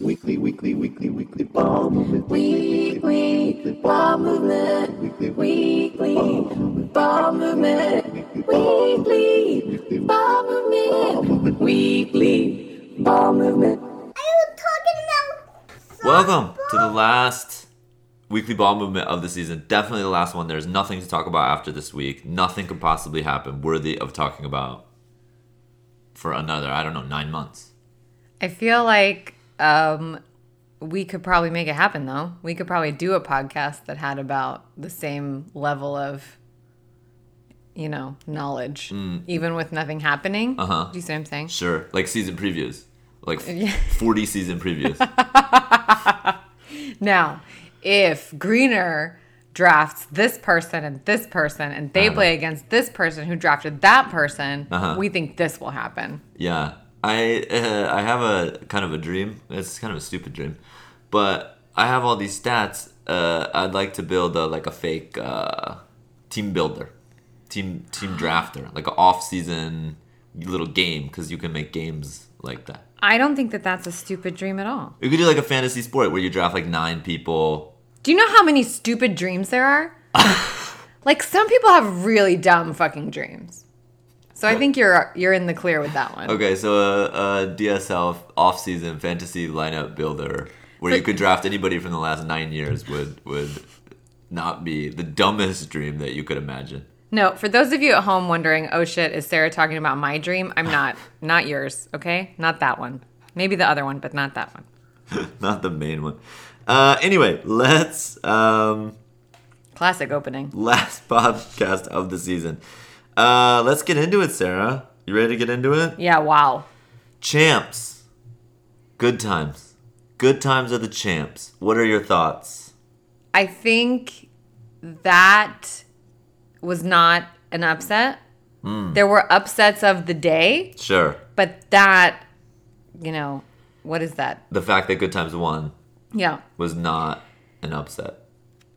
Weekly, weekly, weekly, weekly ball movement. Weekly ball movement. Weekly, weekly ball movement. Weekly ball movement. Weekly ball movement. Are talking about? Welcome to the last weekly ball movement of the season. Definitely the last one. There's nothing to talk about after this week. Nothing could possibly happen worthy of talking about for another, I don't know, nine months. I feel like um, we could probably make it happen, though. We could probably do a podcast that had about the same level of, you know, knowledge, even with nothing happening. Mm. Uh-huh. Do you see what I'm saying? Sure. Like season previews. Like 40 season previews. Now, if Greener drafts this person and this person, and they Uh-huh. play against this person who drafted that person, Uh-huh. we think this will happen. Yeah, I uh, I have a kind of a dream. It's kind of a stupid dream, but I have all these stats. Uh, I'd like to build a, like a fake uh, team builder, team team drafter, like an off season little game because you can make games like that. I don't think that that's a stupid dream at all. You could do like a fantasy sport where you draft like nine people. Do you know how many stupid dreams there are? like some people have really dumb fucking dreams. So I think you're you're in the clear with that one. Okay, so a, a DSL off season fantasy lineup builder where you could draft anybody from the last nine years would would not be the dumbest dream that you could imagine. No, for those of you at home wondering, oh shit, is Sarah talking about my dream? I'm not. not yours, okay? Not that one. Maybe the other one, but not that one. not the main one. Uh, anyway, let's um, Classic opening. last podcast of the season. Uh, let's get into it, Sarah. You ready to get into it? Yeah, wow. Champs, good times. Good times are the champs. What are your thoughts? I think that was not an upset. There were upsets of the day, Sure. but that, you know, what is that? The fact that good times won Yeah. was not an upset.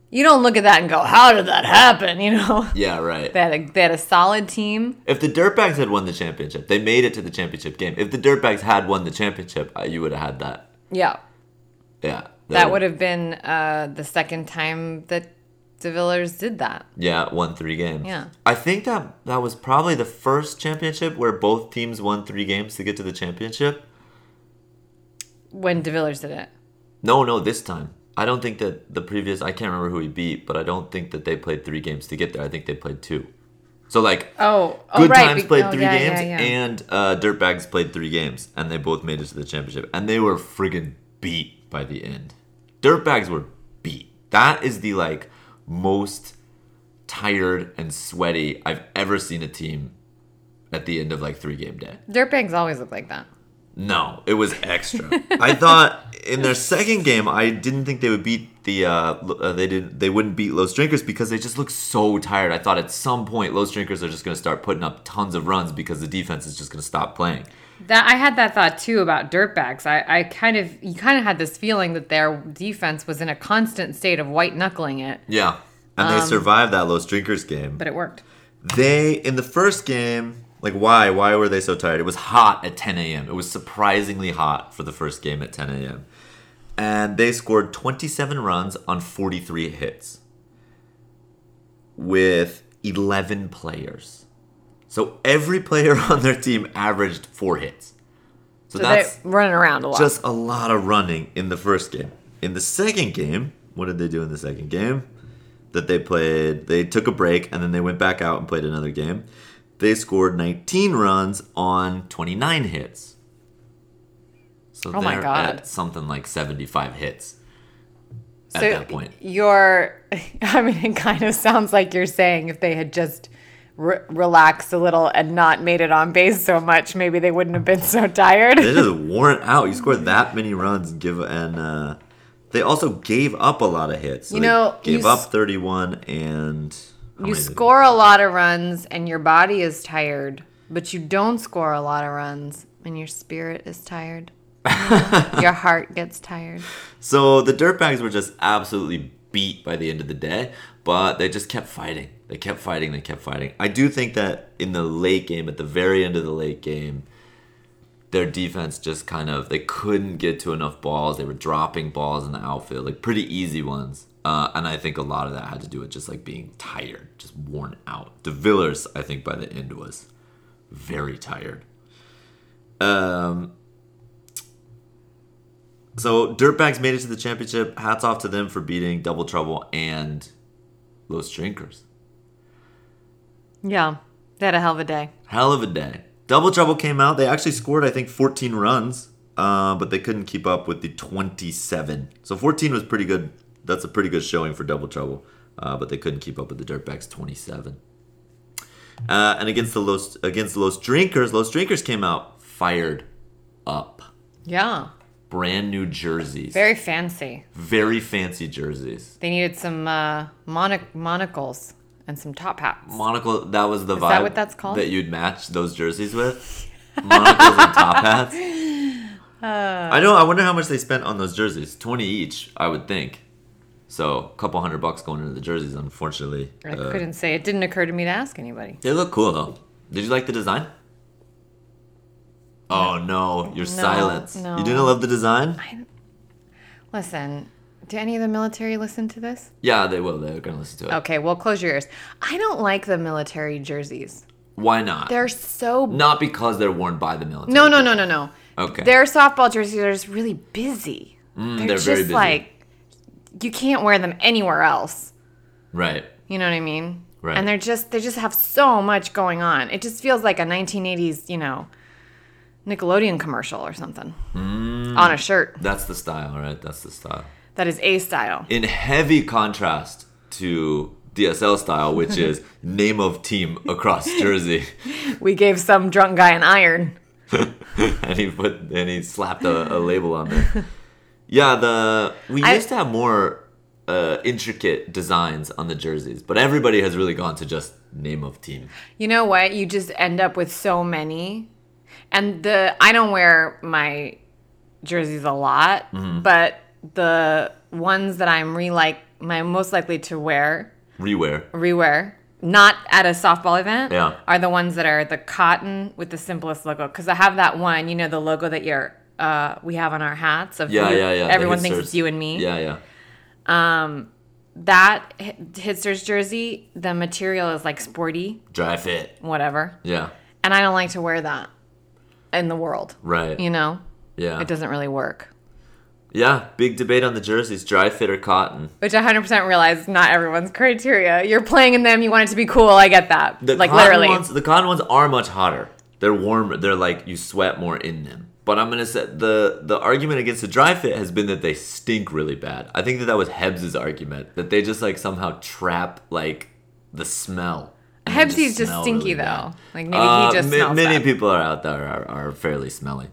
You don't look at that and go, how did that happen? You know? Yeah, right. They had a, they had a solid team. If the Dirtbags had won the championship, they made it to the championship game. If the Dirtbags had won the championship, uh, you would have had that. Yeah. Yeah. That would have been uh, the second time that DeVillers did that. Yeah, won three games. Yeah. I think that that was probably the first championship where both teams won three games to get to the championship. When DeVillers did it. No, no, this time. I don't think that the previous I can't remember who he beat, but I don't think that they played three games to get there. I think they played two. So like Oh, oh Good right. Times played oh, three yeah, games yeah, yeah. and uh, Dirtbags played three games, and they both made it to the championship, and they were friggin' beat by the end. Dirtbags were beat. That is the like most tired and sweaty I've ever seen a team at the end of like three game day. Dirtbags always look like that. No, it was extra. I thought in their second game, I didn't think they would beat the. Uh, uh, they didn't. They wouldn't beat Los Drinkers because they just look so tired. I thought at some point Los Drinkers are just going to start putting up tons of runs because the defense is just going to stop playing. That I had that thought too about dirtbags. I, I kind of you kind of had this feeling that their defense was in a constant state of white knuckling it, Yeah, and they survived that Los Drinkers game. but it worked. They in the first game, like why? Why were they so tired? It was hot at 10 a.m. It was surprisingly hot for the first game at 10 a.m. And they scored 27 runs on 43 hits with 11 players. So every player on their team averaged four hits. So, So that's they're running around a lot. just a lot of running in the first game. In the second game, what did they do in the second game? That they played, they took a break and then they went back out and played another game. They scored 19 runs on 29 hits. So Oh my they're at something like 75 hits at so that point. you're, I mean, it kind of sounds like you're saying if they had just re- relaxed a little and not made it on base so much, maybe they wouldn't have been so tired. They just worn out. You scored that many runs, and give and uh, they also gave up a lot of hits. So You know, gave you up 31 and you score a lot of runs and your body is tired, but you don't score a lot of runs and your spirit is tired. your heart gets tired. So the Dirtbags were just absolutely beat by the end of the day, but they just kept fighting. They kept fighting. They kept fighting. I do think that in the late game, at the very end of the late game, their defense just kind of they couldn't get to enough balls. They were dropping balls in the outfield, like pretty easy ones. Uh, and I think a lot of that had to do with just like being tired, just worn out. DeVillers, I think by the end was very tired. Um, so Dirtbags made it to the championship. Hats off to them for beating Double Trouble and Los Drinkers. Yeah, they had a hell of a day. Hell of a day. Double Trouble came out. They actually scored, I think, 14 runs, uh, but they couldn't keep up with the 27. So 14 was pretty good. That's a pretty good showing for Double Trouble, uh, but they couldn't keep up with the Dirtbags 27. Uh, and against the Los against the Los Drinkers, Los Drinkers came out fired up. Yeah, Brand new jerseys, very fancy. very fancy jerseys. They needed some uh, monoc- monocles and some top hats. Monocle. That was the Is vibe. that what that's called? That you'd match those jerseys with. Monocles and top hats. Uh. I know. I wonder how much they spent on those jerseys. Twenty each, I would think. So a couple hundred bucks going into the jerseys. Unfortunately, I Uh, couldn't say. It didn't occur to me to ask anybody. they look cool though. Did you like the design? Oh no, your silence. no. You didn't love the design? Listen, do any of the military listen to this? Yeah, they will. They're gonna listen to it. Okay, well, close your ears. I don't like the military jerseys. Why not? They're so. not because they're worn by the military. No, no, no, no, no. Okay. Their softball jerseys are just really busy. Mm, they're, they're just very busy. like you can't wear them anywhere else. Right. You know what I mean? Right. And they're just they just have so much going on. It just feels like a 1980s, you know, Nickelodeon commercial or something Mm. on a shirt. That's the style, right? That's the style. That is a style. in heavy contrast to DSL style, which is name of team across jersey, We gave some drunk guy an iron. and he put and he slapped a, a label on there. Yeah, the we I- used to have more uh, intricate designs on the jerseys, but everybody has really gone to just name of team. You know what? You just end up with so many. And the I don't wear my jerseys a lot, Mm-hmm. but the ones that I'm re like my most likely to wear Rewear. rewear not at a softball event Yeah. are the ones that are the cotton with the simplest logo because i have that one you know the logo that you're uh, we have on our hats of Yeah, you- yeah, yeah. everyone thinks it's you and me Yeah, yeah. Um, that hi- Hitsters jersey the material is like sporty Dry fit. whatever Yeah. and i don't like to wear that in the world Right. you know Yeah. it doesn't really work Yeah. Big debate on the jerseys: dry fit or cotton. which I 100% realize not everyone's criteria. You're playing in them, you want it to be cool. I get that. The like literally. ones, the cotton ones are much hotter. They're warmer. They're like you sweat more in them. But I'm gonna say the the argument against the dry fit has been that they stink really bad. I think that that was Hebs' argument that they just like somehow trap like the smell. Hebsy's just smell stinky really bad. though. Like maybe Uh, he just ma- smells many bad. people are out there are, are fairly smelly.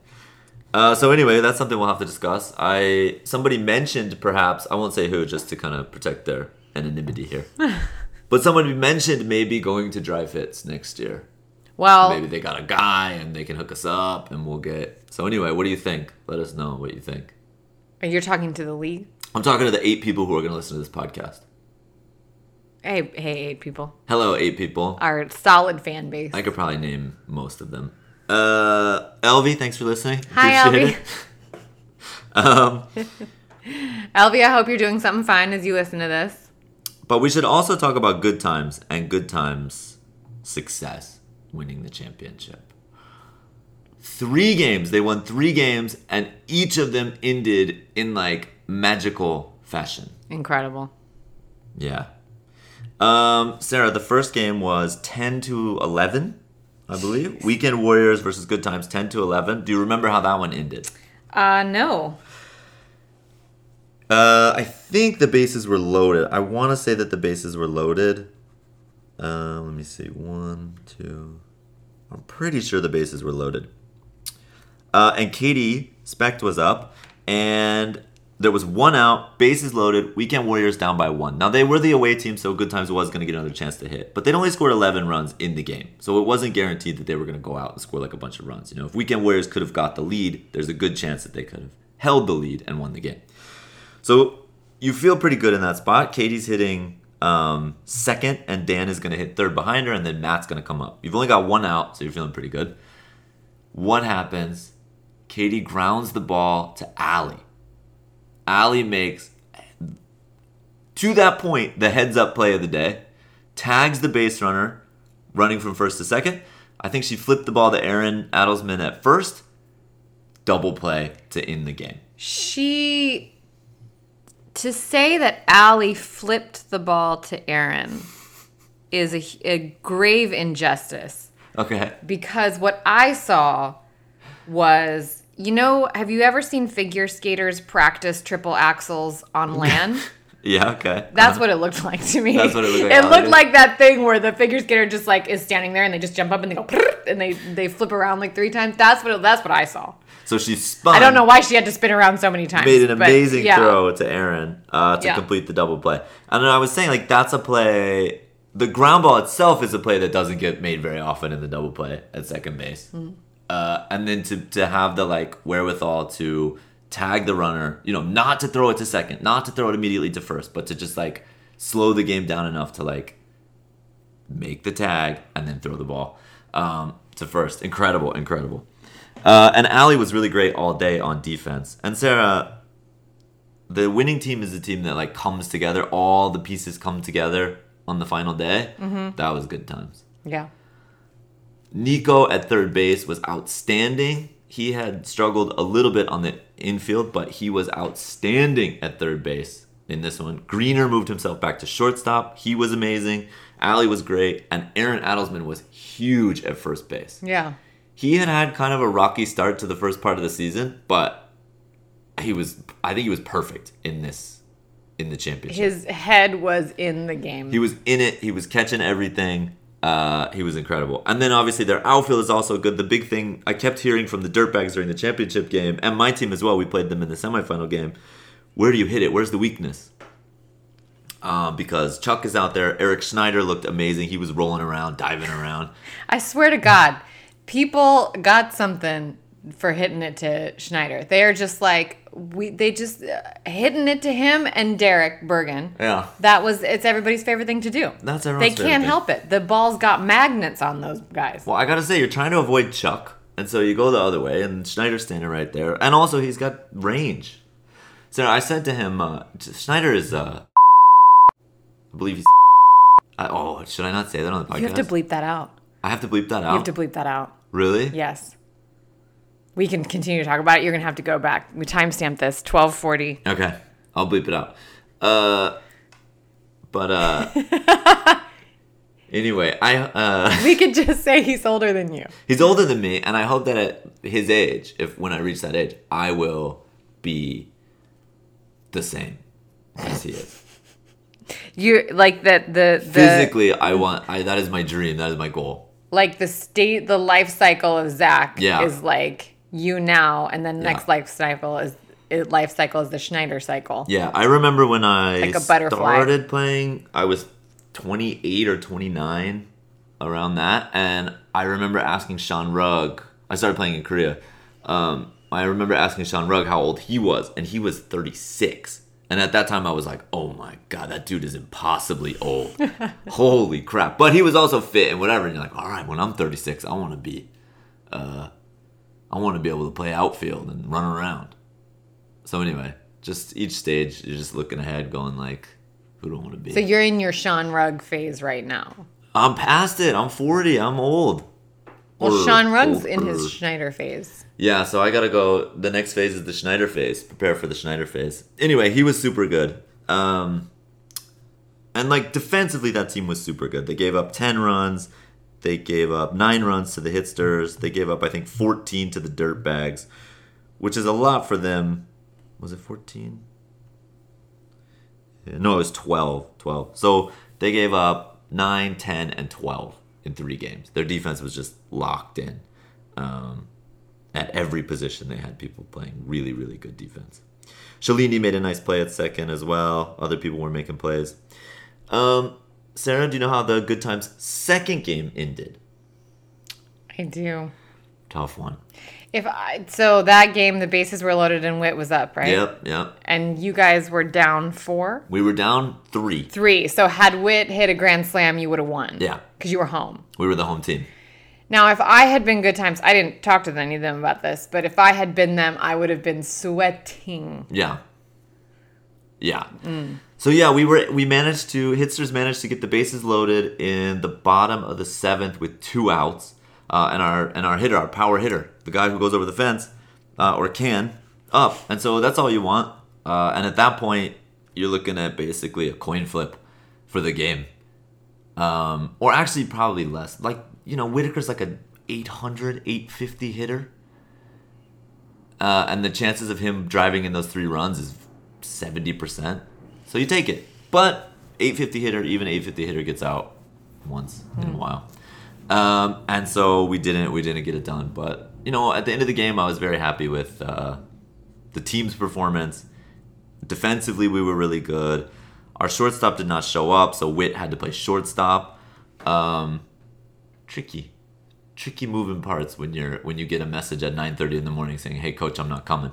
Uh, so anyway, that's something we'll have to discuss. I somebody mentioned perhaps I won't say who just to kind of protect their anonymity here, but someone mentioned maybe going to dry fits next year. Well, Maybe they got a guy and they can hook us up and we'll get. So anyway, what do you think? Let us know what you think. Are you're talking to the league. I'm talking to the eight people who are going to listen to this podcast. Hey, hey, eight people. Hello, eight people. Our solid fan base. I could probably name most of them. Uh, Elvie, thanks for listening. Hi, Appreciate Elvie. it. um, Elvie, I hope you're doing something fine as you listen to this. but we should also talk about good times and good times success, winning the championship. Three games. They won three games, and each of them ended in like magical fashion. Incredible. Yeah. Um, Sarah, the first game was 10 to 11, I believe. Weekend Warriors versus Good Times 10 to 11. Do you remember how that one ended? Uh, no. Uh, I think the bases were loaded. I want to say that the bases were loaded. Uh, let me see. One, two. I'm pretty sure the bases were loaded. Uh, and Katie Specht was up, and there was one out, bases loaded. Weekend Warriors down by one. Now they were the away team, so Good Times was going to get another chance to hit, but they'd only scored 11 runs in the game, so it wasn't guaranteed that they were going to go out and score like a bunch of runs. You know, if Weekend Warriors could have got the lead, there's a good chance that they could have held the lead and won the game. So you feel pretty good in that spot. Katie's hitting um, second, and Dan is going to hit third behind her, and then Matt's going to come up. You've only got one out, so you're feeling pretty good. What happens Katie grounds the ball to Allie. Allie makes, to that point, the heads up play of the day, tags the base runner running from first to second. I think she flipped the ball to Aaron Adelsman at first. Double play to end the game. She to say that Allie flipped the ball to Aaron is a, a grave injustice Okay. because what I saw was you know have you ever seen figure skaters practice triple axels on land? Yeah, okay. That's uh-huh. what it looked like to me. That's what it looked like, It looked like that thing where the figure skater just like is standing there and they just jump up and they go and they they flip around like three times. That's what it, that's what I saw. So she spun. I don't know why she had to spin around so many times. made an amazing yeah. throw to Aaron uh, to Yeah. complete the double play. And I was saying like that's a play. The ground ball itself is a play that doesn't get made very often in the double play at second base. Hmm. Uh, and then to to have the like wherewithal to tag the runner, you know, not to throw it to second, not to throw it immediately to first, but to just like slow the game down enough to like make the tag and then throw the ball um, to first. Incredible, incredible. Uh, and Allie was really great all day on defense. And Sarah, the winning team is a team that like comes together. All the pieces come together on the final day. That was good times. Yeah. Nico at third base was outstanding. He had struggled a little bit on the infield, but he was outstanding at third base in this one. Greener moved himself back to shortstop. He was amazing. Allie was great. And Aaron Adelsman was huge at first base. Yeah. He had had kind of a rocky start to the first part of the season, but he was, I think he was perfect in this, in the championship. His head was in the game. He was in it. He was catching everything. Uh, he was incredible. And then obviously their outfield is also good. The big thing I kept hearing from the Dirtbags during the championship game, and my team as well. We played them in the semifinal game. Where do you hit it? Where's the weakness? Uh, because Chuck is out there. Eric Schneider looked amazing. He was rolling around, diving around. I swear to God, people got something for hitting it to Schneider. They are just like we. They just uh, hitting it to him and Derek Bergen. Yeah. That was it's everybody's favorite thing to do. That's They everyone's favorite can't thing. help it. The ball's got magnets on those guys. Well, I gotta say, you're trying to avoid Chuck, and so you go the other way, and Schneider's standing right there, and also he's got range. So I said to him, uh, Schneider is, uh, I believe he's. I, oh, should I not say that on the podcast? You have to bleep that out. I have to bleep that out. You have to bleep that out. Really? Yes. We can continue to talk about it. You're gonna have to go back. We timestamp this. Twelve forty. Okay, I'll bleep it out. Uh, but uh. anyway, I uh. We could just say he's older than you. He's older than me, and I hope that at his age, if when I reach that age, I will be the same as he is. You like that the the Physically, I want. I that is my dream. That is my goal. Like the state the life cycle of Zach Yeah. is like you now, and then next life cycle is life cycle is the Schneider cycle. Yeah, I remember when I Like started playing. I was 28 or 29, around that, and I remember asking Sean Rugg. I started playing in Korea. Um, I remember asking Sean Rugg how old he was, and he was 36. And at that time, I was like, "Oh my god, that dude is impossibly old. Holy crap!" But he was also fit and whatever. And you're like, "All right, when I'm 36, I want to be, uh, I want to be able to play outfield and run around." So anyway, just each stage, you're just looking ahead, going like, "Who do I want to be?" So you're in your Sean Rugg phase right now. I'm past it. I'm 40. I'm old. Well, Or Sean Rugg's in his Schneider phase. Yeah, so I gotta go. The next phase is the Schneider phase. Prepare for the Schneider phase. Anyway, he was super good. Um, and like defensively, that team was super good. They gave up 10 runs. They gave up nine runs to the Hitsters. They gave up, I think, 14 to the Dirtbags, which is a lot for them. Was it 14? No, it was 12. 12. So they gave up 9, 10, and 12 in three games. Their defense was just locked in. Um, at every position, they had people playing really, really good defense. Shalini made a nice play at second as well. Other people were making plays. Um, Sarah, do you know how the Good Times second game ended? I do. Tough one. If I so that game, the bases were loaded and Wit was up, right? Yep, yep. And you guys were down four, We were down three. three. So had Wit hit a grand slam, you would have won. Yeah. because you were home. We were the home team. Now, if I had been good times, I didn't talk to any of them about this, but if I had been them, I would have been sweating. Yeah. Yeah. So yeah, we were we managed to hitsters managed to get the bases loaded in the bottom of the seventh with two outs, uh, and our and our hitter, our power hitter, the guy who goes over the fence, uh, or can up, and so that's all you want. Uh, and at that point, you're looking at basically a coin flip for the game, um, or actually probably less. Like you know, Whitaker's like a 800, 850 hitter. Uh, and the chances of him driving in those three runs is 70%. So you take it. But 850 hitter, even 850 hitter gets out once in a while. Um, and so we didn't we didn't get it done. But you know, at the end of the game, I was very happy with uh, the team's performance. Defensively, we were really good. Our shortstop did not show up, so Witt had to play shortstop. Um, tricky, tricky moving parts when you're when you get a message at 9:30 in the morning saying, "Hey, coach, I'm not coming."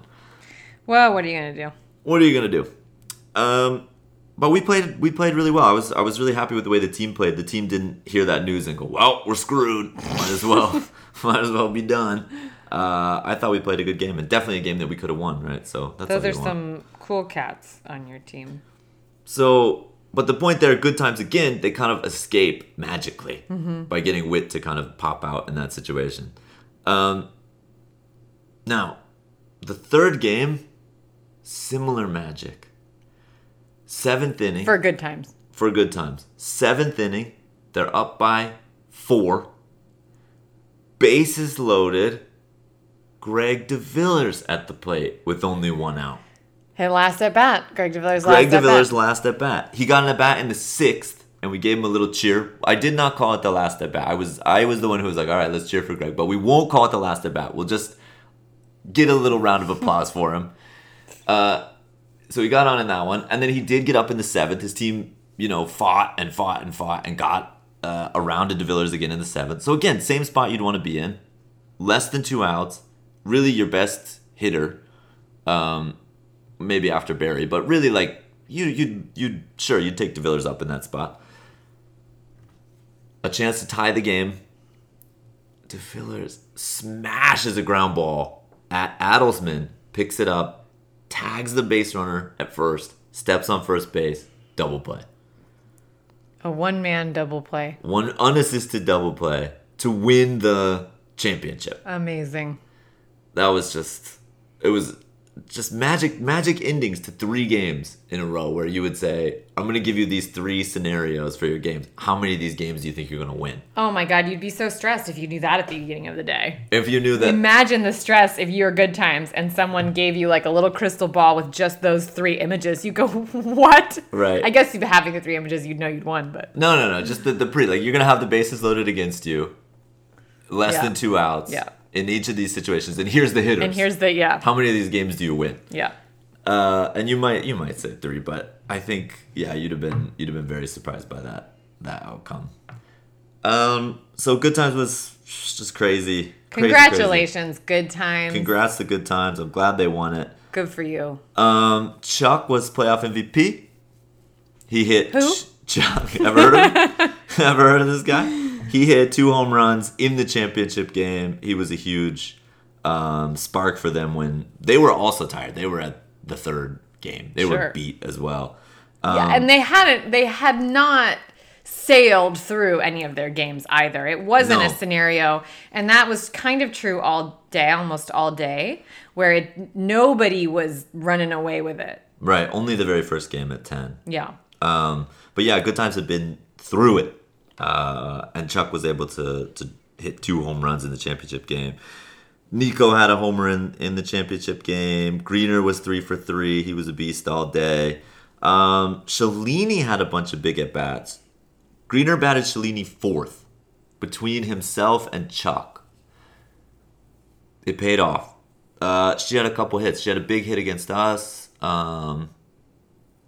Well, what are you to do? what are you gonna do? Um, but we played we played really well. I was I was really happy with the way the team played. The team didn't hear that news and go, "Well, we're screwed. Might as well might as well be done." Uh, I thought we played a good game and definitely a game that we could have won. Right, so that's Those are some cool cats on your team. So, but the point there, good times again, they kind of escape magically by getting Wit to kind of pop out in that situation. Um, now, the third game, similar magic. Seventh inning For good times. for good times. Seventh inning, they're up by four. Bases loaded. Greg DeVillers at the plate with only one out. Hey, last at bat. Greg DeVillers Greg last at DeVillers bat. last at bat. He got an at bat in the sixth, and we gave him a little cheer. I did not call it the last at bat. I was I was the one who was like, all right, let's cheer for Greg, but we won't call it the last at bat. We'll just get a little round of applause for him. Uh, so he got on in that one, and then he did get up in the seventh. His team, you know, fought and fought and fought and got uh, around to DeVillers again in the seventh. So again, same spot you'd want to be in. Less than two outs. Really, your best hitter. Um, maybe after Barry, but really like you you you sure you'd take DeVillers up in that spot. A chance to tie the game. DeVillers smashes a ground ball at Adelsman, picks it up, tags the base runner at first, steps on first base, double play. A one man double play. One unassisted double play to win the championship. Amazing. that was just it was just magic magic endings to three games in a row where you would say i'm going to give you these three scenarios for your games how many of these games do you think you're going to win Oh my God, you'd be so stressed if you knew that at the beginning of the day. if you knew that Imagine the stress if you're good times and someone gave you like a little crystal ball with just those three images. You go, what? Right. I guess if having the three images, you'd know you'd won, but no no no just the, the pre like you're going to have the bases loaded against you less Yeah. than two outs Yeah. In each of these situations and here's the hitters and here's the yeah, how many of these games do you win yeah. uh, and you might you might say three but i think yeah you'd have been you'd have been very surprised by that that outcome um so good times was just crazy Crazy, crazy. Congratulations, good times. Congrats to Good Times. I'm glad they won it. Good for you. Um, Chuck was playoff MVP. He hit Who? Ch- Chuck. Ever heard of him? Ever heard of this guy? He hit two home runs in the championship game. He was a huge um, spark for them when they were also tired. They were at the third game. They were beat as well. Um, yeah, and they hadn't they had not sailed through any of their games either. It wasn't a scenario and that was kind of true all day, almost all day, where it nobody was running away with it. Right. Only the very first game at ten. Yeah. Um, but yeah, Good Times had been through it, uh, and Chuck was able to to hit two home runs in the championship game. Nico had a homer in, in the championship game. Greener was three for three. He was a beast all day. Um, Shalini had a bunch of big at bats. Greener batted Shalini fourth between himself and Chuck. It paid off. Uh, she had a couple hits. She had a big hit against us. Um,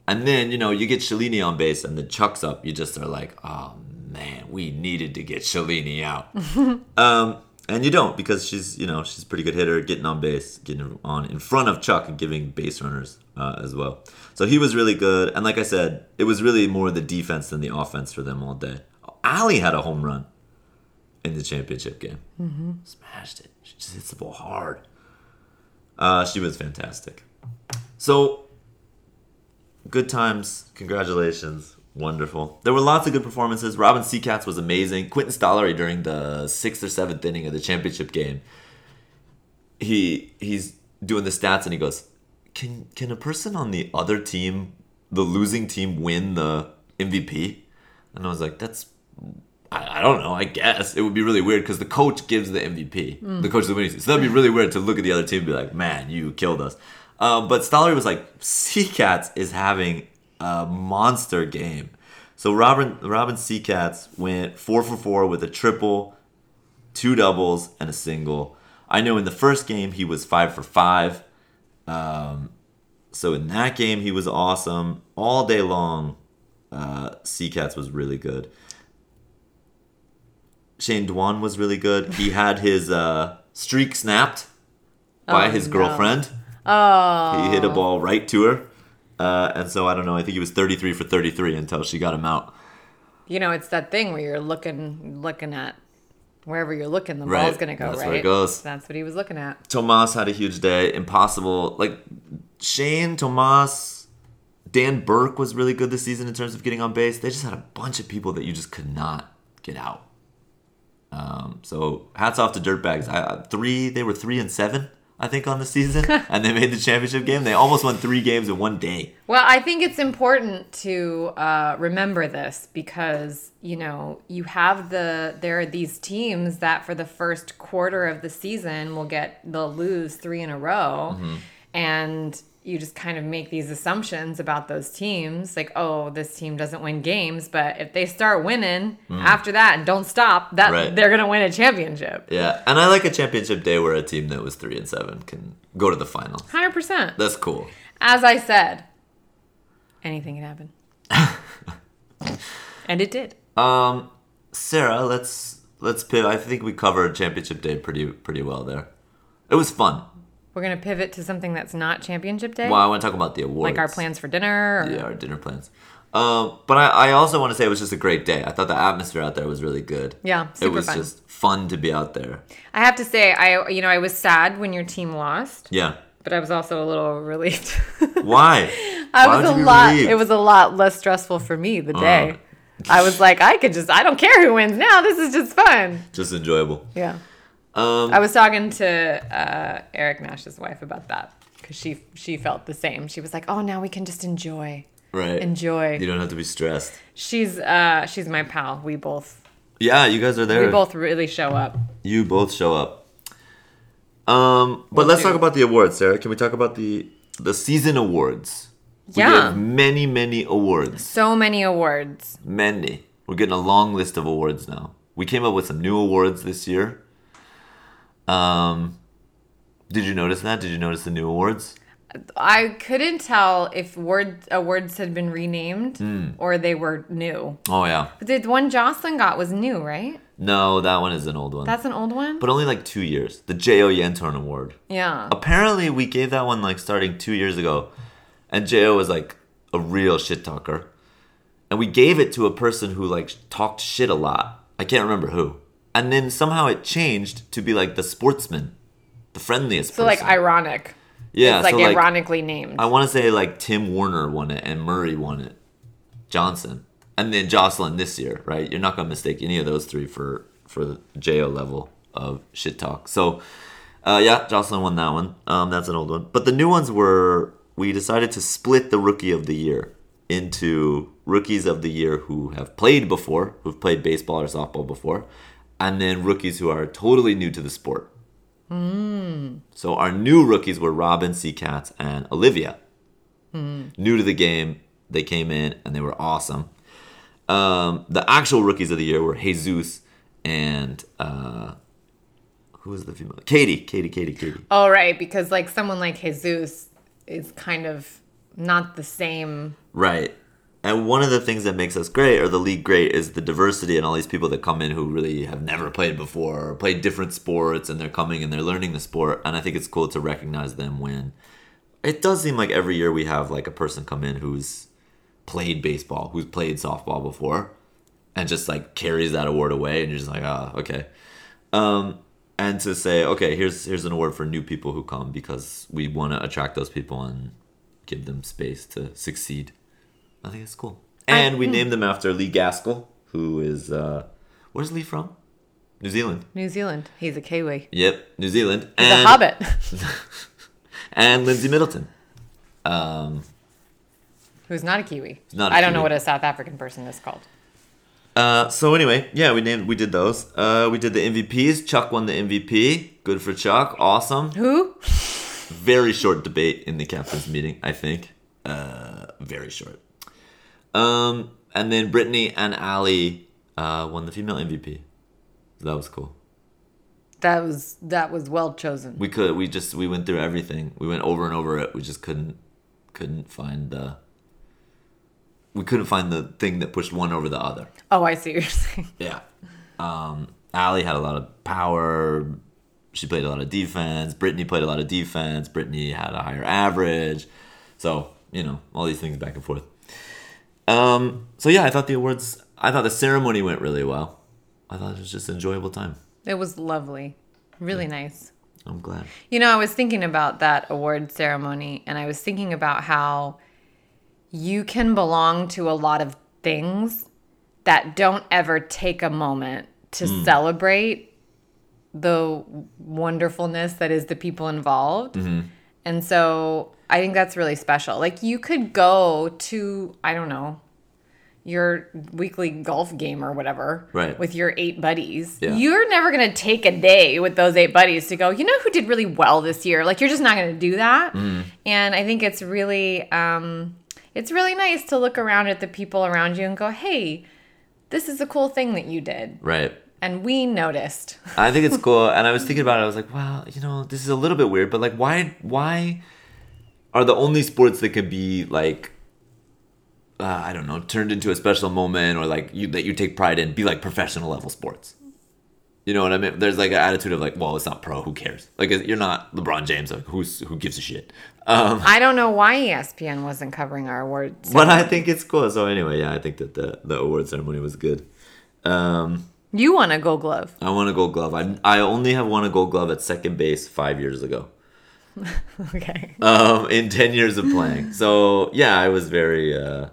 and then, you know, you get Shalini on base and the Chuck's up. You just are like, oh man, we needed to get Shalini out. um, and you don't because she's, you know, she's a pretty good hitter, getting on base, getting on in front of Chuck and giving base runners uh, as well. So he was really good. And like I said, it was really more the defense than the offense for them all day. Allie had a home run. in the championship game. Mm-hmm. Smashed it. She just hits the ball hard. Uh, she was fantastic. So, good times. Congratulations. Wonderful. There were lots of good performances. Robin Seacats was amazing. Quentin Stollery during the sixth or seventh inning of the championship game. He he's doing the stats and he goes, "Can can a person on the other team, the losing team, win the MVP?" And I was like, "That's I, I don't know. I guess it would be really weird because the coach gives the MVP. The coach is the winning team. So that'd be really weird to look at the other team and be like, man, you killed us. Um, but Stollery was like, Seacats is having a monster game. So Robin Robin Seacats went four for four with a triple, two doubles, and a single. I know in the first game he was five for five. Um, so in that game he was awesome all day long. Uh, Seacats was really good. Shane Dwan was really good. He had his uh, streak snapped by Oh, his no. girlfriend. Oh. He hit a ball right to her. Uh, and so I don't know. I think he was 33 for 33 until she got him out. You know, it's that thing where you're looking looking at wherever you're looking, the Right. ball's gonna go That's right. where it goes. That's what he was looking at. Tomas had a huge day. Impossible. Like Shane, Tomas, Dan Burke was really good this season in terms of getting on base. They just had a bunch of people that you just could not get out. Um, so hats off to Dirtbags. I, I- three, they were three and seven, I think, on the season, and they made the championship game. They almost won three games in one day. Well, I think it's important to uh, remember this because you know you have the there are these teams that for the first quarter of the season will get they'll lose three in a row, and you just kind of make these assumptions about those teams like oh this team doesn't win games but if they start winning after that and don't stop that Right. they're gonna win a championship Yeah, and I like a championship day where a team that was three and seven can go to the final 100% That's cool. as i said anything can happen and it did Um, Sarah, let's let's pivot. I think we covered championship day pretty pretty well there. It was fun. We're gonna pivot to something that's not championship day, Well, I want to talk about the awards. like our plans for dinner. Or, Yeah, our dinner plans. Um, but I, I also want to say it was just a great day. I thought the atmosphere out there was really good. Yeah, it was fun. just fun to be out there. I have to say, I you know I was sad when your team lost, Yeah. but I was also a little relieved. Why? I Why was a lot. relieved? It was a lot less stressful for me the day. Uh. I was like, I could just, I don't care who wins now. This is just fun. just enjoyable. Yeah. Um, I was talking to uh, Eric Nash's wife about that because she she felt the same. She was like, "Oh, now we can just enjoy, right. enjoy." You don't have to be stressed. She's uh she's my pal. We both Yeah, you guys are there. we both really show up. You both show up. Um, but We'll let's do. talk about the awards, Sarah. Can we talk about the the season awards? We Yeah. many, many awards. So many awards. Many. We're getting a long list of awards now. We came up with some new awards this year. Um, did you notice that? Did you notice the new awards? I couldn't tell if word awards had been renamed Hmm. or they were new. Oh yeah. But the one Jocelyn got was new, right? No, that one is an old one. That's an old one. but only like two years. The J.O. Yentorn Award. yeah. Apparently, we gave that one like starting two years ago, and Jo was like a real shit talker, and we gave it to a person who like talked shit a lot. I can't remember who, and then somehow it changed to be like the sportsman, the friendliest. So like ironic. yeah, it's like so like ironically named. I want to say like Tim Warner won it and Murray won it, Johnson, and then Jocelyn this year, right? You're not gonna mistake any of those three for for the Jo level of shit talk. So, uh, yeah, Jocelyn won that one. Um, that's an old one, but the new ones were we decided to split the rookie of the year into rookies of the year who have played before, who've played baseball or softball before, and then rookies who are totally new to the sport. So our new rookies were Robin Seacats and Olivia. New to the game, they came in and they were awesome. Um, the actual rookies of the year were Jesus and uh, who was the female? Katie, Katie, Katie, Katie. oh right, because like someone like Jesus is kind of not the same. Right. And one of the things that makes us great, or the league great, is the diversity and all these people that come in who really have never played before or played different sports and they're coming and they're learning the sport. And I think it's cool to recognize them when it does seem like every year we have like a person come in who's played baseball, who's played softball before. and just like carries that award away, and you're just like, ah, okay. Um, and to say, okay, here's here's an award for new people who come because we want to attract those people and give them space to succeed. I think it's cool. And we named them after Lee Gaskell, who is uh, where's Lee from? New Zealand. New Zealand. He's a Kiwi. Yep, New Zealand. He's and, a hobbit. And Lindsay Middleton. Um, Who's not a Kiwi. not a I don't know what a South African person is called. Uh, so anyway, yeah, we named we did those. Uh, we did the MVPs. Chuck won the MVP. Good for Chuck. Awesome. Who? Very short debate in the captain's meeting. I think. Uh, very short. Um, and then Brittany and Allie uh, won the female MVP. So that was cool. That was that was well chosen. We could. We just we went through everything. We went over and over it. We just couldn't couldn't find the. We couldn't find the thing that pushed one over the other. Oh, I see what you're saying. Yeah. Um, Allie had a lot of power. She played a lot of defense. Brittany played a lot of defense. Brittany had a higher average. So, you know, all these things back and forth. Um, so yeah, I thought the awards I thought the ceremony went really well. I thought it was just an enjoyable time. It was lovely. Really nice. I'm glad. You know, I was thinking about that award ceremony and I was thinking about how you can belong to a lot of things that don't ever take a moment to celebrate the wonderfulness that is the people involved. And so I think that's really special. Like you could go to, I don't know, your weekly golf game or whatever Right. with your eight buddies. Yeah. You're never going to take a day with those eight buddies to go, you know who did really well this year? Like you're just not going to do that. And I think it's really um it's really nice to look around at the people around you and go, "Hey, this is a cool thing that you did." Right. And we noticed. I think it's cool. And I was thinking about it. I was like, wow, you know, this is a little bit weird, but like, why, why are the only sports that could be like, uh, I don't know, turned into a special moment or like you that you take pride in, be like professional level sports? You know what I mean? There's like an attitude of like, well, it's not pro. Who cares? Like, you're not LeBron James. Like, who's who gives a shit? Um, I don't know why ESPN wasn't covering our awards. but I think it's cool. So anyway, yeah, I think that the the award ceremony was good. Um, You want a gold glove. I want a Gold Glove. I I only have won a Gold Glove at second base five years ago. Okay. um, in 10 years of playing. So, yeah, I was very uh,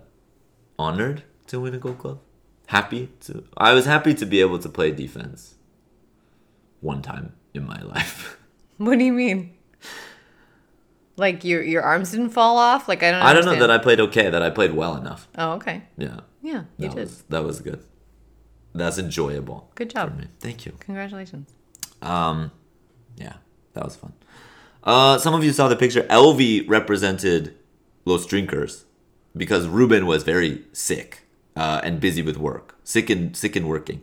honored to win a gold glove. Happy to. I was happy to be able to play defense one time in my life. What do you mean? Like your your arms didn't fall off? Like I don't. I don't know that I played okay, that I played well enough. Oh, okay. Yeah. Yeah, you That did. was, that was good. That's enjoyable. Good job. Thank you. Congratulations. Um, yeah, that was fun. Uh, some of you saw the picture. Elvie represented Los Drinkers because Ruben was very sick uh, and busy with work, sick and sick and working,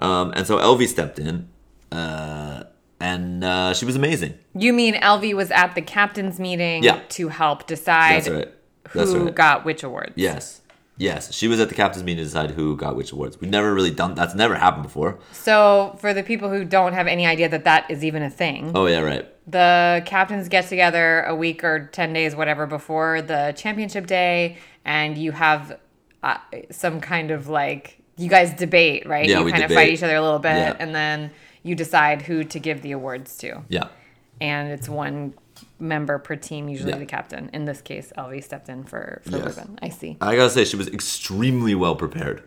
um, and so Elvie stepped in, uh, and uh, she was amazing. You mean LV was at the captain's meeting Yeah. to help decide right. Who right. got which awards? Yes, yes, she was at the captain's meeting to decide who got which awards. We've never really done that's never happened before. So for the people who don't have any idea that that is even a thing, Oh yeah, right. the captains get together a week or 10 days whatever before the championship day and you have uh, some kind of like you guys debate right Yeah, you we kind of fight each other a little bit Yeah. and then you decide who to give the awards to Yeah. and it's one member per team usually Yeah. the captain in this case lv stepped in for for Yes. ruben i see I gotta say, she was extremely well prepared.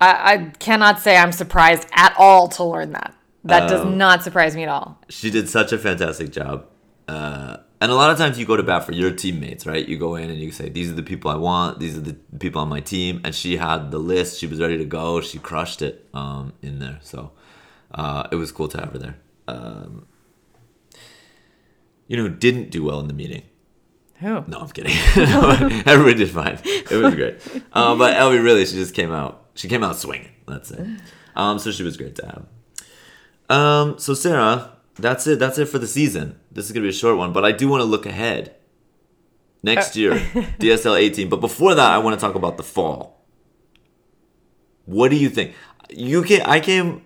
I, I cannot say i'm surprised at all to learn that that does Um, not surprise me at all she did such a fantastic job. Uh, and a lot of times you go to bat for your teammates, right? You go in and you say, "These are the people I want. These are the people on my team." And she had the list. She was ready to go. She crushed it um, in there. So uh, it was cool to have her there. Um, you know, who didn't do well in the meeting. who No, I'm kidding. Everybody did fine. It was great. Um, but Elvie really, she just came out. She came out swinging. That's it. Um, so she was great to have. Um, so Sarah, that's it. That's it for the season. This is gonna be a short one, but I do want to look ahead. Next year, DSL 18. But before that, I want to talk about the fall. What do you think? You came. I came.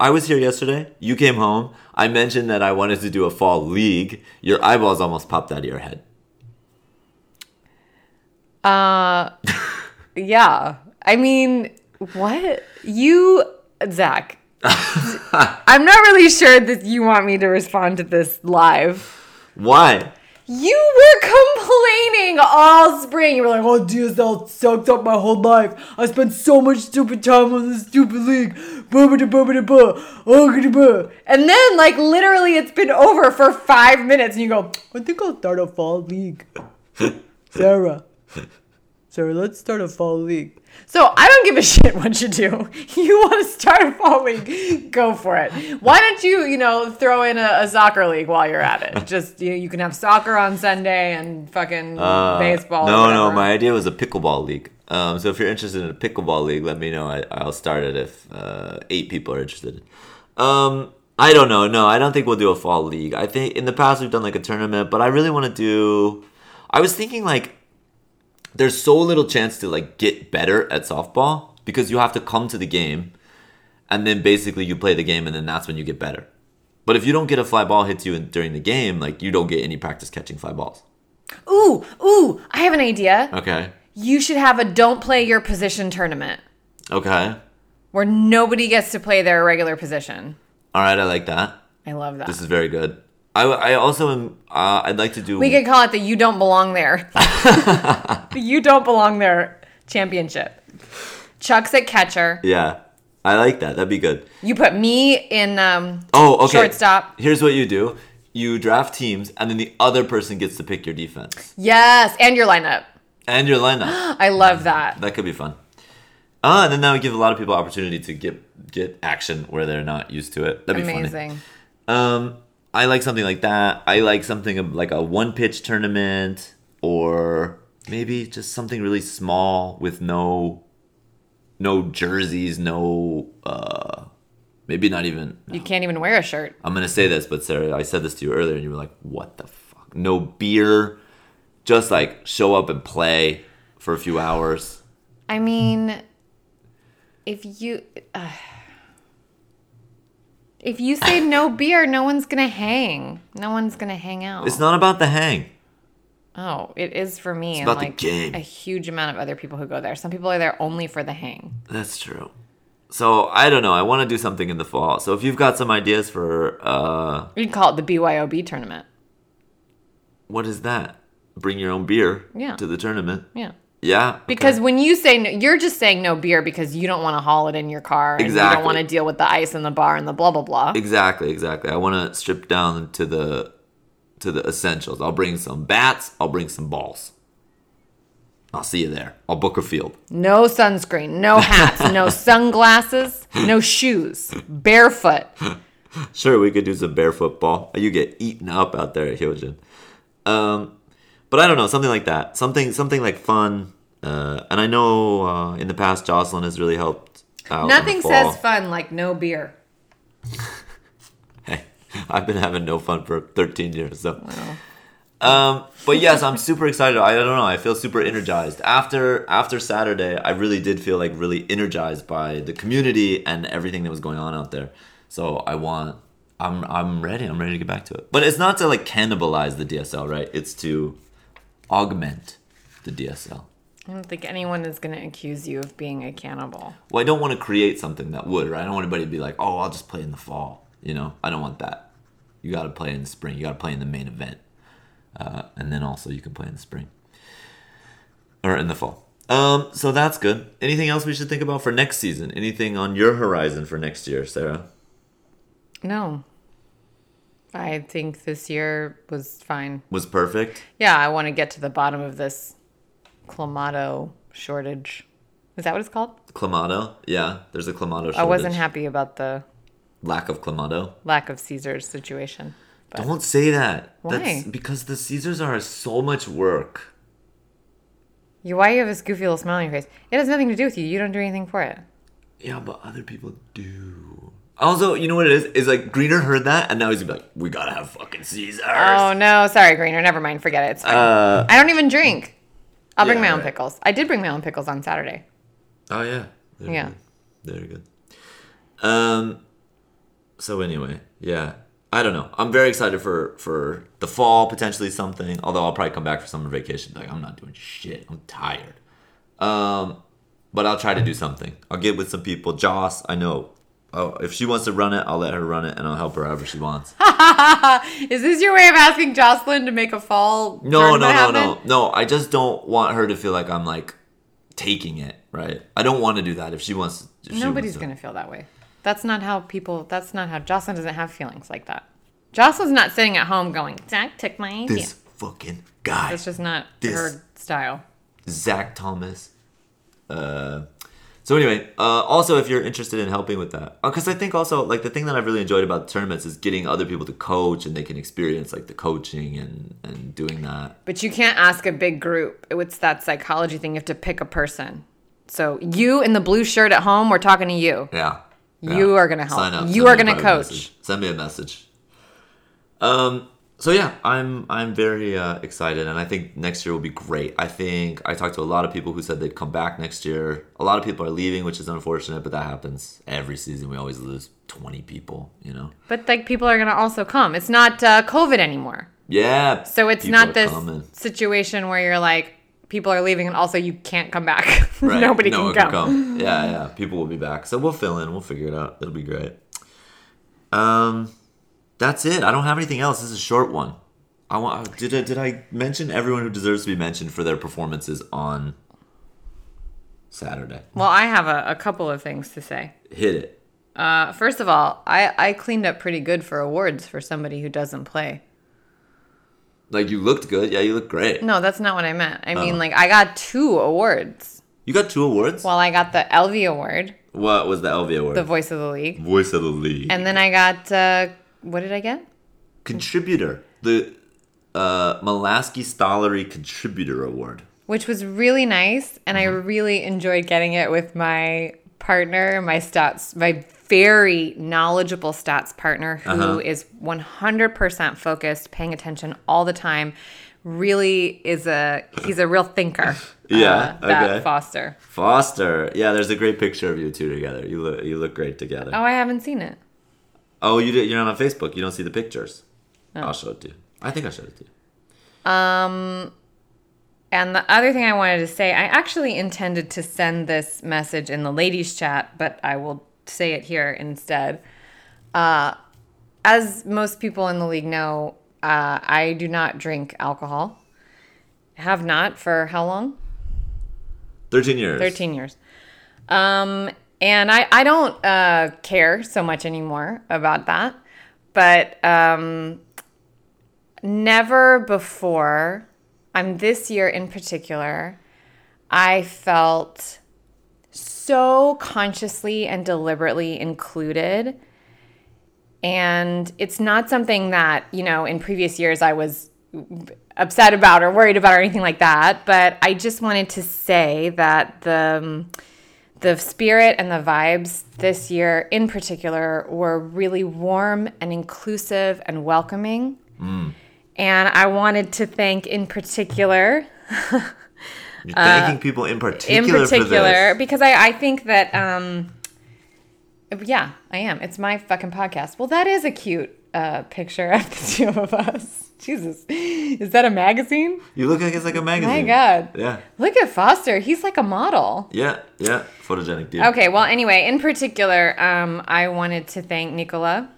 I was here yesterday. You came home. I mentioned that I wanted to do a fall league. Your eyeballs almost popped out of your head. Uh, yeah. I mean, What? You, Zach. I'm not really sure that you want me to respond to this live. Why? You were complaining all spring. You were like, oh, DSL sucked up my whole life. I spent so much stupid time on this stupid league. Oh, And then, like, literally, it's been over for five minutes. And you go, I think I'll start a fall league. Sarah. Sarah, let's start a fall league. So I don't give a shit what you do. You want to start a fall league, go for it. Why don't you, you know, throw in a, a soccer league while you're at it? Just you, you can have soccer on Sunday and fucking Uh, baseball. No, no, my idea was a pickleball league. Um, so if you're interested in a pickleball league, let me know. I, I'll start it if uh, eight people are interested. Um, I don't know. No, I don't think we'll do a fall league. I think in the past we've done like a tournament, but I really want to do. I was thinking like there's so little chance to like get better at softball because you have to come to the game and then basically you play the game and then that's when you get better. But if you don't get a fly ball hit to you in, during the game, like you don't get any practice catching fly balls. Ooh, ooh, I have an idea. Okay. You should have a don't play your position tournament Okay. where nobody gets to play their regular position. All right, I like that. I love that. This is very good. I, I also am. Uh, I'd like to do. we could call it the You Don't Belong There. the You Don't Belong There championship. Chuck's at catcher. yeah, I like that. That'd be good. You put me in um, Oh, okay. shortstop. Here's what you do: you draft teams, and then the other person gets to pick your defense Yes, and your lineup. and your lineup. I love that. that could be fun. Ah, and then that would give a lot of people opportunity to get get action where they're not used to it. That'd be funny. Amazing. Um, I like something like that. I like something like a one pitch tournament, or maybe just something really small with no, no jerseys, no, uh, maybe not even. You can't even wear a shirt. I'm gonna say this, but Sarah, I said this to you earlier, and you were like, "What the fuck? No beer, just like show up and play for a few hours." I mean, if you uh, if you say no beer, no one's gonna hang. No one's gonna hang out. It's not about the hang. oh, it is for me and about the game. a huge amount of other people who go there. Some people are there only for the hang. That's true. So I don't know. I want to do something in the fall. So if you've got some ideas for uh, You can call it the BYOB tournament. what is that? Bring your own beer Yeah. to the tournament. Yeah. Yeah. okay. Because when you say no, you're just saying no beer because you don't want to haul it in your car and you Exactly. don't want to deal with the ice in the bar and the blah blah blah. exactly, exactly. I want to strip down to the to the essentials. I'll bring some bats. I'll bring some balls. I'll see you there. I'll book a field. No sunscreen, no hats, no sunglasses, no shoes, barefoot. Sure, we could do some barefoot ball. You get eaten up out there at Hyojin. Um, but I don't know, something like that. Something, something like fun. Uh, and I know uh, in the past, Jocelyn has really helped out. in the Nothing says fun like no beer. Hey, I've been having no fun for 13 years, so. Um, but yes, I'm super excited. I don't know. I feel super energized after after Saturday. I really did feel like really energized by the community and everything that was going on out there. So I want. I'm I'm ready. I'm ready to get back to it. But it's not to like cannibalize the DSL, right? It's to augment the DSL. I don't think anyone is going to accuse you of being a cannibal. Well, I don't want to create something that would, right? I don't want anybody to be like, "Oh, I'll just play in the fall." You know, I don't want that. You got to play in the spring. You got to play in the main event, uh, and then also you can play in the spring or in the fall. Um, so that's good. Anything else we should think about for next season? Anything on your horizon for next year, Sarah? No. I think this year was fine. Was perfect. Yeah, I want to get to the bottom of this Clamato shortage. Is that what it's called? Clamato, yeah. There's a Clamato. Shortage. I wasn't happy about the Lack of Clamato. lack of Caesars situation. But Don't say that. Why? That's because the Caesars are so much work. you, why you have this goofy little smile on your face? It has nothing to do with you. You don't do anything for it. Yeah, but other people do. Also, you know what it is? Is like Greener heard that and now he's gonna be like, we gotta have fucking Caesars. Oh no, sorry, Greener. Never mind. Forget it. It's fine. Uh, I don't even drink. I'll bring yeah, my own right. pickles. I did bring my own pickles on Saturday. oh yeah. They're Yeah. Good. They're good. Um. So anyway, yeah. I don't know. I'm very excited for for the fall potentially something. Although I'll probably come back for summer vacation. Like I'm not doing shit. I'm tired. Um. but I'll try to do something. I'll get with some people. Joss, I know. Oh, if she wants to run it, I'll let her run it, and I'll help her however she wants. Is this your way of asking Jocelyn to make a fall? No, no, no, no, no. I just don't want her to feel like I'm like taking it. Right? I don't want to do that. If she wants, if she Nobody's wants to. gonna feel that way. That's not how people. That's not how Jocelyn doesn't have feelings like that. Jocelyn's not sitting at home going, "Zach took my idea." This fucking guy, That's just not this- her style. Zach Thomas. Uh, so anyway, uh, also if you're interested in helping with that, because I think also like the thing that I've really enjoyed about tournaments is getting other people to coach and they can experience like the coaching and and doing that. But you can't ask a big group. It's that psychology thing. You have to pick a person. So you in the blue shirt at home, we're talking to you. Yeah. You Yeah. are gonna help. Sign up. You Send are gonna coach. message. Send me a message. Um. So yeah, I'm I'm very uh, excited, and I think next year will be great. I think I talked to a lot of people who said they'd come back next year. A lot of people are leaving, which is unfortunate, but that happens every season. We always lose 20 people, you know. But like people are gonna also come. It's not uh, COVID anymore. Yeah. So it's not this coming. situation where you're like people are leaving and also you can't come back. Right. Nobody no can one come. Yeah, yeah. People will be back, so we'll fill in. We'll figure it out. It'll be great. Um, that's it. I don't have anything else. This is a short one. I want. Did I, did I mention everyone who deserves to be mentioned for their performances on Saturday? Well, I have a, a couple of things to say. Hit it. Uh, first of all, I, I cleaned up pretty good for awards for somebody who doesn't play. Like you looked good. Yeah, you look great. No, that's not what I meant. I mean, Oh. like, I got two awards. You got two awards. Well, I got the LV award, what was the LV award? the voice of the league. Voice of the League. And then I got, uh, what did I get? contributor. The uh, Molaski Stollery Contributor Award. Which was really nice. And I Mm-hmm. really enjoyed getting it with my partner, my stats, my very knowledgeable stats partner who Uh-huh. is 100% focused, paying attention all the time. Really is a, he's a real thinker. Yeah, uh, that okay. Foster. Foster. Yeah, there's a great picture of you two together. You look you look great together. Oh, I haven't seen it. Oh, you did, you're not on Facebook. You don't see the pictures. I'll show it to you. I think I showed it to you. Um, and the other thing I wanted to say, I actually intended to send this message in the ladies' chat, but I will say it here instead. Uh, as most people in the league know, uh, I do not drink alcohol. Have not for how long? 13 years. 13 years. Um, and I, I don't uh, care so much anymore about that. But um, never before, I'm this year in particular, I felt so consciously and deliberately included. And it's not something that, you know, in previous years I was upset about or worried about or anything like that. But I just wanted to say that the um, the spirit and the vibes this year in particular were really warm and inclusive and welcoming. And I wanted to thank in particular You're thanking people in particular. in particular because I, I think that um yeah i am it's my fucking podcast well that is a cute uh picture of the two of us jesus is that a magazine You look like it's like a magazine. my god Yeah. look at foster he's like a model Yeah. Yeah. Photogenic dude. okay well anyway in particular um i wanted to thank nicola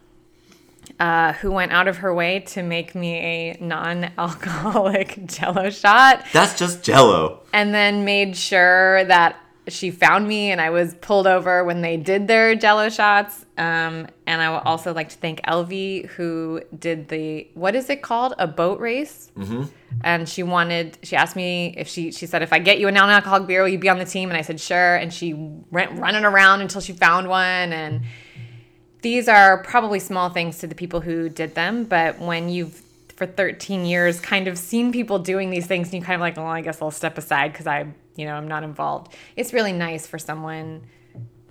uh, who went out of her way to make me a non-alcoholic jello shot That's just Jello. and then made sure that she found me and I was pulled over when they did their jello shots. Um, and I would also like to thank Elvie who did the what is it called a boat race. Mm-hmm. And she wanted she asked me if she she said if I get you a non-alcoholic beer will you be on the team and I said sure and she went running around until she found one and these are probably small things to the people who did them but when you've for 13 years kind of seen people doing these things and you kind of like well i guess i'll step aside because i you know i'm not involved it's really nice for someone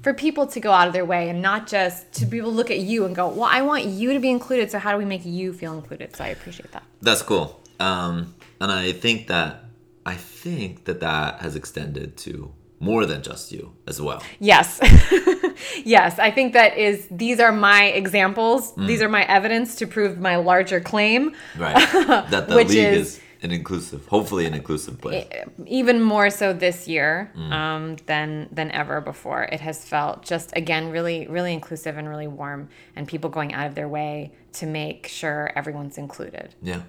for people to go out of their way and not just to be able to look at you and go well i want you to be included so how do we make you feel included so i appreciate that That's cool. Um, and I think that I think that that has extended to more than just you as well. Yes. yes. I think that is these are my examples. These are my evidence to prove my larger claim. Right. that the which league is, is, an inclusive, hopefully an inclusive place. even more so this year um, than than ever before. It has felt just again really really inclusive and really warm, and people going out of their way to make sure everyone's included. Yeah,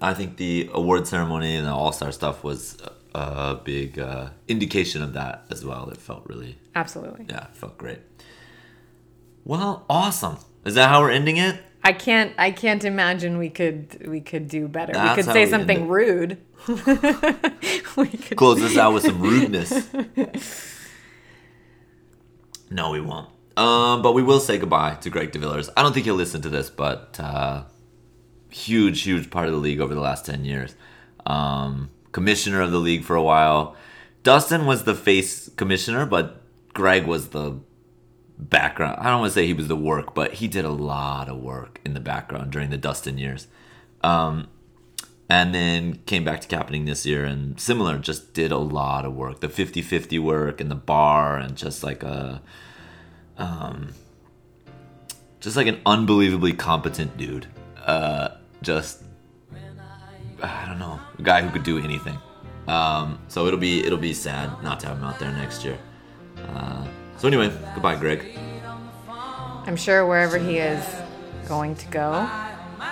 I think the award ceremony and the All Star stuff was a, a big uh, indication of that as well. It felt really, Absolutely. yeah, it felt great. Well, awesome. Is that how we're ending it? I can't I can't imagine we could we could do better. That's we could say something rude. we could Close this out with some rudeness. No, we won't. Um, but we will say goodbye to Greg DeVillers. I don't think he'll listen to this, but uh, huge, huge part of the league over the last 10 years. Um, commissioner of the league for a while. Dustin was the face commissioner, but Greg was the background. I don't want to say he was the work, but he did a lot of work in the background during the Dustin years. Um, and then came back to captaining this year and similar, just did a lot of work. The 50 50 work and the bar, and just like a. Um, just like an unbelievably competent dude. Uh, just I don't know, a guy who could do anything. Um, so it'll be it'll be sad not to have him out there next year. Uh, so anyway, goodbye, Greg. I'm sure wherever he is going to go,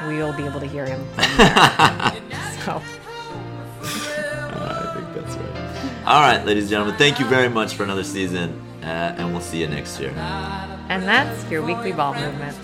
we'll be able to hear him. So I think that's right. All right, ladies and gentlemen, thank you very much for another season, uh, and we'll see you next year. and that's your weekly ball movement.